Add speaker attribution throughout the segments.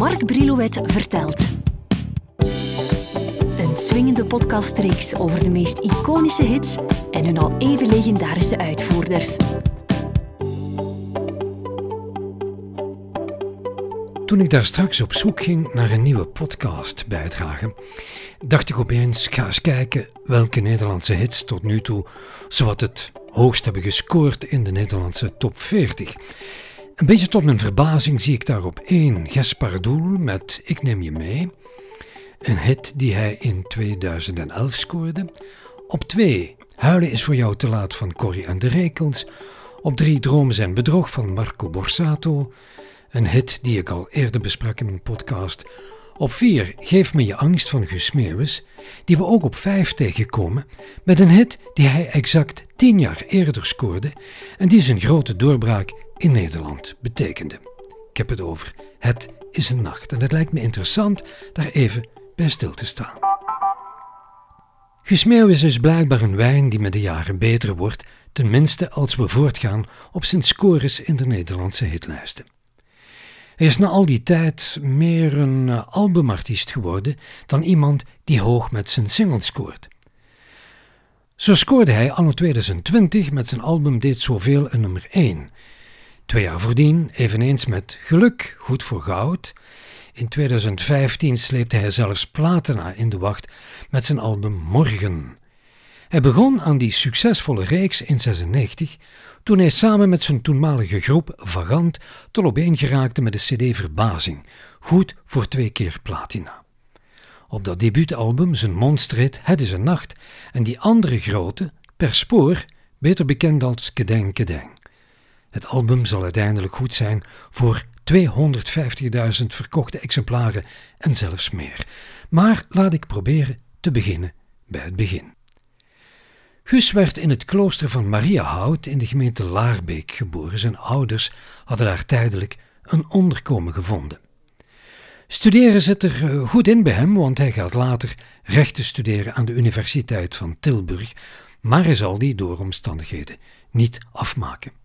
Speaker 1: Mark Brilouet vertelt. Een swingende podcastreeks over de meest iconische hits en hun al even legendarische uitvoerders.
Speaker 2: Toen ik daar straks op zoek ging naar een nieuwe podcast bijdragen, dacht ik opeens: ga eens kijken welke Nederlandse hits tot nu toe zowat het hoogst hebben gescoord in de Nederlandse top 40. Een beetje tot mijn verbazing zie ik daar op één Gespardoel met Ik neem je mee. Een hit die hij in 2011 scoorde. Op twee Huilen is voor jou te laat van Corrie en de Rekels. Op drie Dromen zijn bedrog van Marco Borsato. Een hit die ik al eerder besprak in mijn podcast. Op 4 Geef me je angst van Meeuwis, die we ook op 5 tegenkomen, met een hit die hij exact 10 jaar eerder scoorde en die zijn grote doorbraak in Nederland betekende. Ik heb het over Het is een nacht en het lijkt me interessant daar even bij stil te staan. Guus Meeuwis is blijkbaar een wijn die met de jaren beter wordt, tenminste als we voortgaan op zijn scores in de Nederlandse hitlijsten. Hij is na al die tijd meer een eh, albumartiest geworden dan iemand die hoog met zijn singles scoort. Zo scoorde hij anno 2020 met zijn album Dit Zoveel een nummer 1. Twee jaar voordien, eveneens met Geluk, Goed voor Goud. In 2015 sleepte hij zelfs platina in de wacht met zijn album Morgen. Hij begon aan die succesvolle reeks in 96 toen hij samen met zijn toenmalige groep Vagant tot op geraakte met de cd Verbazing, goed voor twee keer platina. Op dat debuutalbum zijn monsterhit Het is een nacht en die andere grote, Per Spoor, beter bekend als Kedeng Kedeng. Het album zal uiteindelijk goed zijn voor 250.000 verkochte exemplaren en zelfs meer. Maar laat ik proberen te beginnen bij het begin. Gus werd in het klooster van Mariahout in de gemeente Laarbeek geboren. Zijn ouders hadden daar tijdelijk een onderkomen gevonden. Studeren zit er eh, goed in bij hem, want hij gaat later rechten studeren aan de Universiteit van Tilburg, maar hij zal die door omstandigheden niet afmaken.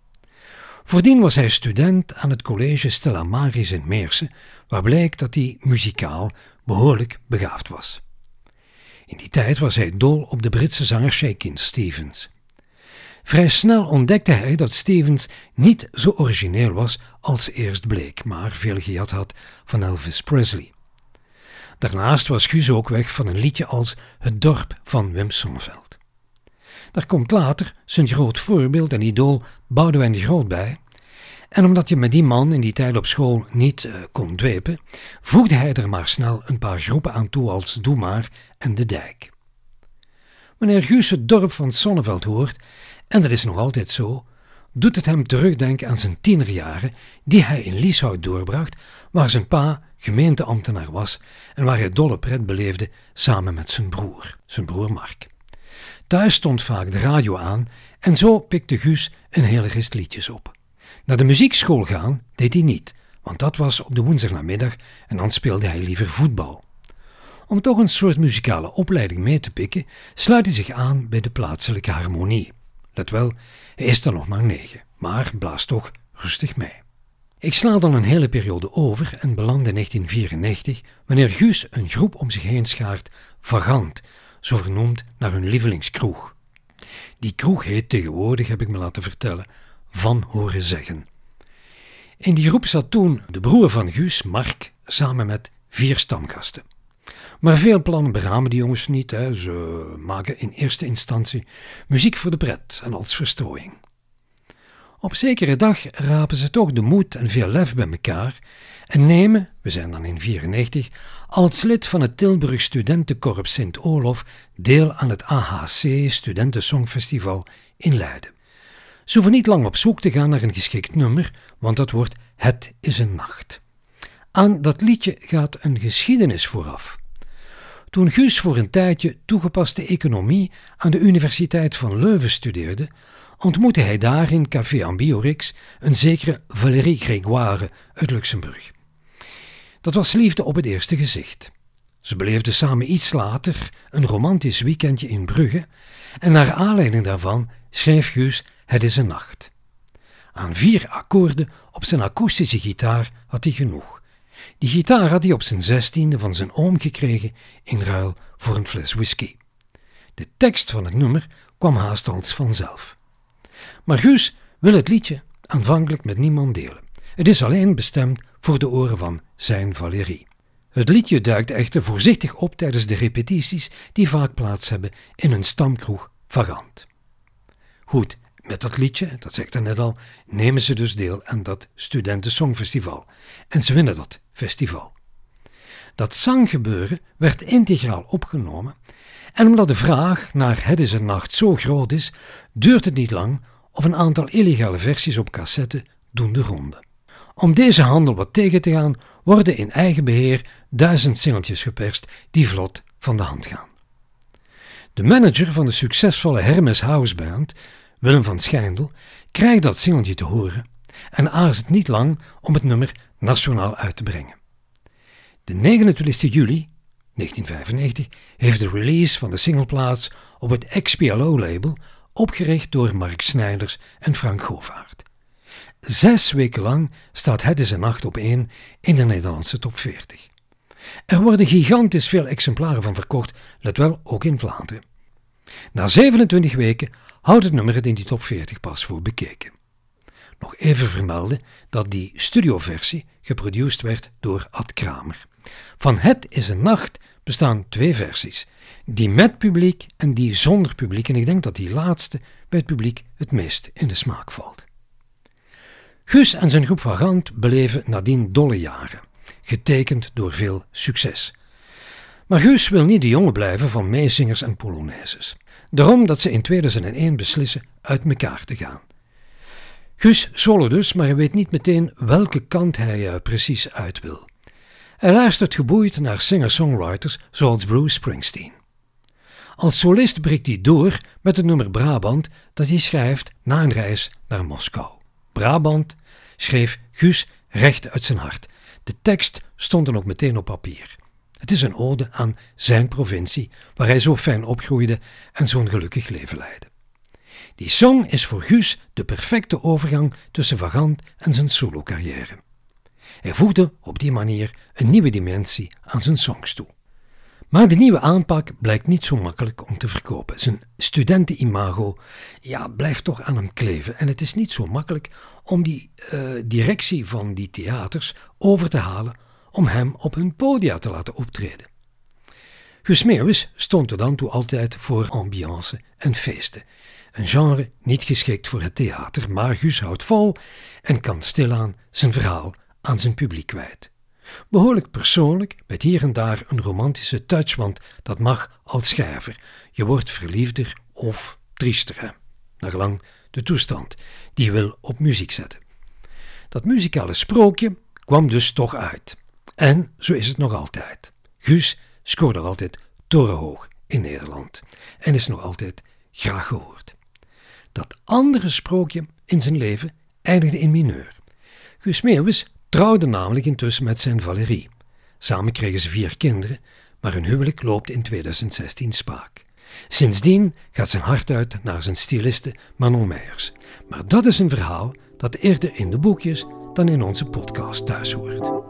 Speaker 2: Voordien was hij student aan het college Stella Maris in Meersen, waar bleek dat hij muzikaal behoorlijk begaafd was. In die tijd was hij dol op de Britse zanger Shakin Stevens. Vrij snel ontdekte hij dat Stevens niet zo origineel was als eerst bleek, maar veel gejat had van Elvis Presley. Daarnaast was Guus ook weg van een liedje als Het dorp van Wim Sonneveld. Daar komt later zijn groot voorbeeld en idool Boudewijn de Groot bij, en omdat je met die man in die tijd op school niet uh, kon dwepen, voegde hij er maar snel een paar groepen aan toe als Doe maar en De Dijk. Wanneer Guus het dorp van Sonneveld hoort, en dat is nog altijd zo, doet het hem terugdenken aan zijn tienerjaren die hij in Lieshout doorbracht, waar zijn pa gemeenteambtenaar was en waar hij dolle pret beleefde samen met zijn broer, zijn broer Mark. Thuis stond vaak de radio aan en zo pikte Guus een hele rest liedjes op. Naar de muziekschool gaan deed hij niet, want dat was op de woensdagnamiddag en dan speelde hij liever voetbal. Om toch een soort muzikale opleiding mee te pikken, sluit hij zich aan bij de plaatselijke harmonie. Let wel, hij is er nog maar negen, maar blaast toch rustig mee. Ik sla dan een hele periode over en beland in 1994, wanneer Guus een groep om zich heen schaart, Vagant, zo vernoemd naar hun lievelingskroeg. Die kroeg heet tegenwoordig, heb ik me laten vertellen, van horen zeggen. In die groep zat toen de broer van Guus, Mark, samen met vier stamgasten. Maar veel plannen beramen die jongens niet. Hè. Ze maken in eerste instantie muziek voor de pret en als verstrooiing. Op zekere dag rapen ze toch de moed en veel lef bij elkaar en nemen, we zijn dan in 94, als lid van het Tilburg Studentenkorps Sint-Olof deel aan het AHC Studentensongfestival in Leiden. Ze hoeven niet lang op zoek te gaan naar een geschikt nummer, want dat wordt Het is een nacht. Aan dat liedje gaat een geschiedenis vooraf. Toen Guus voor een tijdje toegepaste economie aan de Universiteit van Leuven studeerde, ontmoette hij daar in Café Ambiorix een zekere Valérie Grégoire uit Luxemburg. Dat was liefde op het eerste gezicht. Ze beleefden samen iets later een romantisch weekendje in Brugge en naar aanleiding daarvan schreef Guus Het is een nacht. Aan vier akkoorden op zijn akoestische gitaar had hij genoeg. Die gitaar had hij op zijn zestiende van zijn oom gekregen in ruil voor een fles whisky. De tekst van het nummer kwam haast als vanzelf. Maar Guus wil het liedje aanvankelijk met niemand delen. Het is alleen bestemd voor de oren van zijn Valérie. Het liedje duikt echter voorzichtig op tijdens de repetities die vaak plaats hebben in een stamkroeg Vagant. Goed, met dat liedje, dat zeg ik net al, nemen ze dus deel aan dat Studenten En ze winnen dat festival. Dat zanggebeuren werd integraal opgenomen en omdat de vraag naar Het is een nacht zo groot is, duurt het niet lang of een aantal illegale versies op cassette doen de ronde. Om deze handel wat tegen te gaan, worden in eigen beheer duizend singeltjes geperst die vlot van de hand gaan. De manager van de succesvolle Hermes House Band, Willem van Schijndel, krijgt dat singeltje te horen en aarzelt niet lang om het nummer nationaal uit te brengen. De 29 juli 1995 heeft de release van de single plaats op het XPLO-label, opgericht door Mark Snijders en Frank Govaert. Zes weken lang staat Het is een nacht op één in de Nederlandse top 40. Er worden gigantisch veel exemplaren van verkocht, let wel ook in Vlaanderen. Na 27 weken houdt het nummer het in die top 40 pas voor bekeken. Nog even vermelden dat die studioversie geproduceerd werd door Ad Kramer. Van Het is een Nacht bestaan twee versies. Die met publiek en die zonder publiek. En ik denk dat die laatste bij het publiek het meest in de smaak valt. Gus en zijn groep Vagant beleven nadien dolle jaren, getekend door veel succes. Maar Gus wil niet de jongen blijven van meezingers en polonaises. Daarom dat ze in 2001 beslissen uit elkaar te gaan. Gus solo dus, maar hij weet niet meteen welke kant hij uh, precies uit wil. Hij luistert geboeid naar singer-songwriters zoals Bruce Springsteen. Als solist breekt hij door met het nummer Brabant dat hij schrijft na een reis naar Moskou. Brabant schreef Guus recht uit zijn hart. De tekst stond dan ook meteen op papier. Het is een ode aan zijn provincie, waar hij zo fijn opgroeide en zo'n gelukkig leven leidde. Die song is voor Guus de perfecte overgang tussen Vagant en zijn solo-carrière. Hij voegde op die manier een nieuwe dimensie aan zijn songs toe. Maar de nieuwe aanpak blijkt niet zo makkelijk om te verkopen. Zijn studentenimago ja, blijft toch aan hem kleven. En het is niet zo makkelijk om die uh, directie van die theaters over te halen om hem op hun podia te laten optreden. Guus Meeuwis stond er dan toe altijd voor ambiance en feesten. Een genre niet geschikt voor het theater, maar Guus houdt vol en kan stilaan zijn verhaal aan zijn publiek kwijt. Behoorlijk persoonlijk, met hier en daar een romantische touch, want dat mag als schrijver. Je wordt verliefder of triester, gelang de toestand die je wil op muziek zetten. Dat muzikale sprookje kwam dus toch uit. En zo is het nog altijd. Guus scoorde altijd torenhoog in Nederland en is nog altijd graag gehoord. Dat andere sprookje in zijn leven eindigde in mineur. Guus Meeuwis trouwde namelijk intussen met zijn Valérie. Samen kregen ze vier kinderen, maar hun huwelijk loopt in 2016 spaak. Sindsdien gaat zijn hart uit naar zijn styliste Manon Meijers. Maar dat is een verhaal dat eerder in de boekjes dan in onze podcast thuis hoort.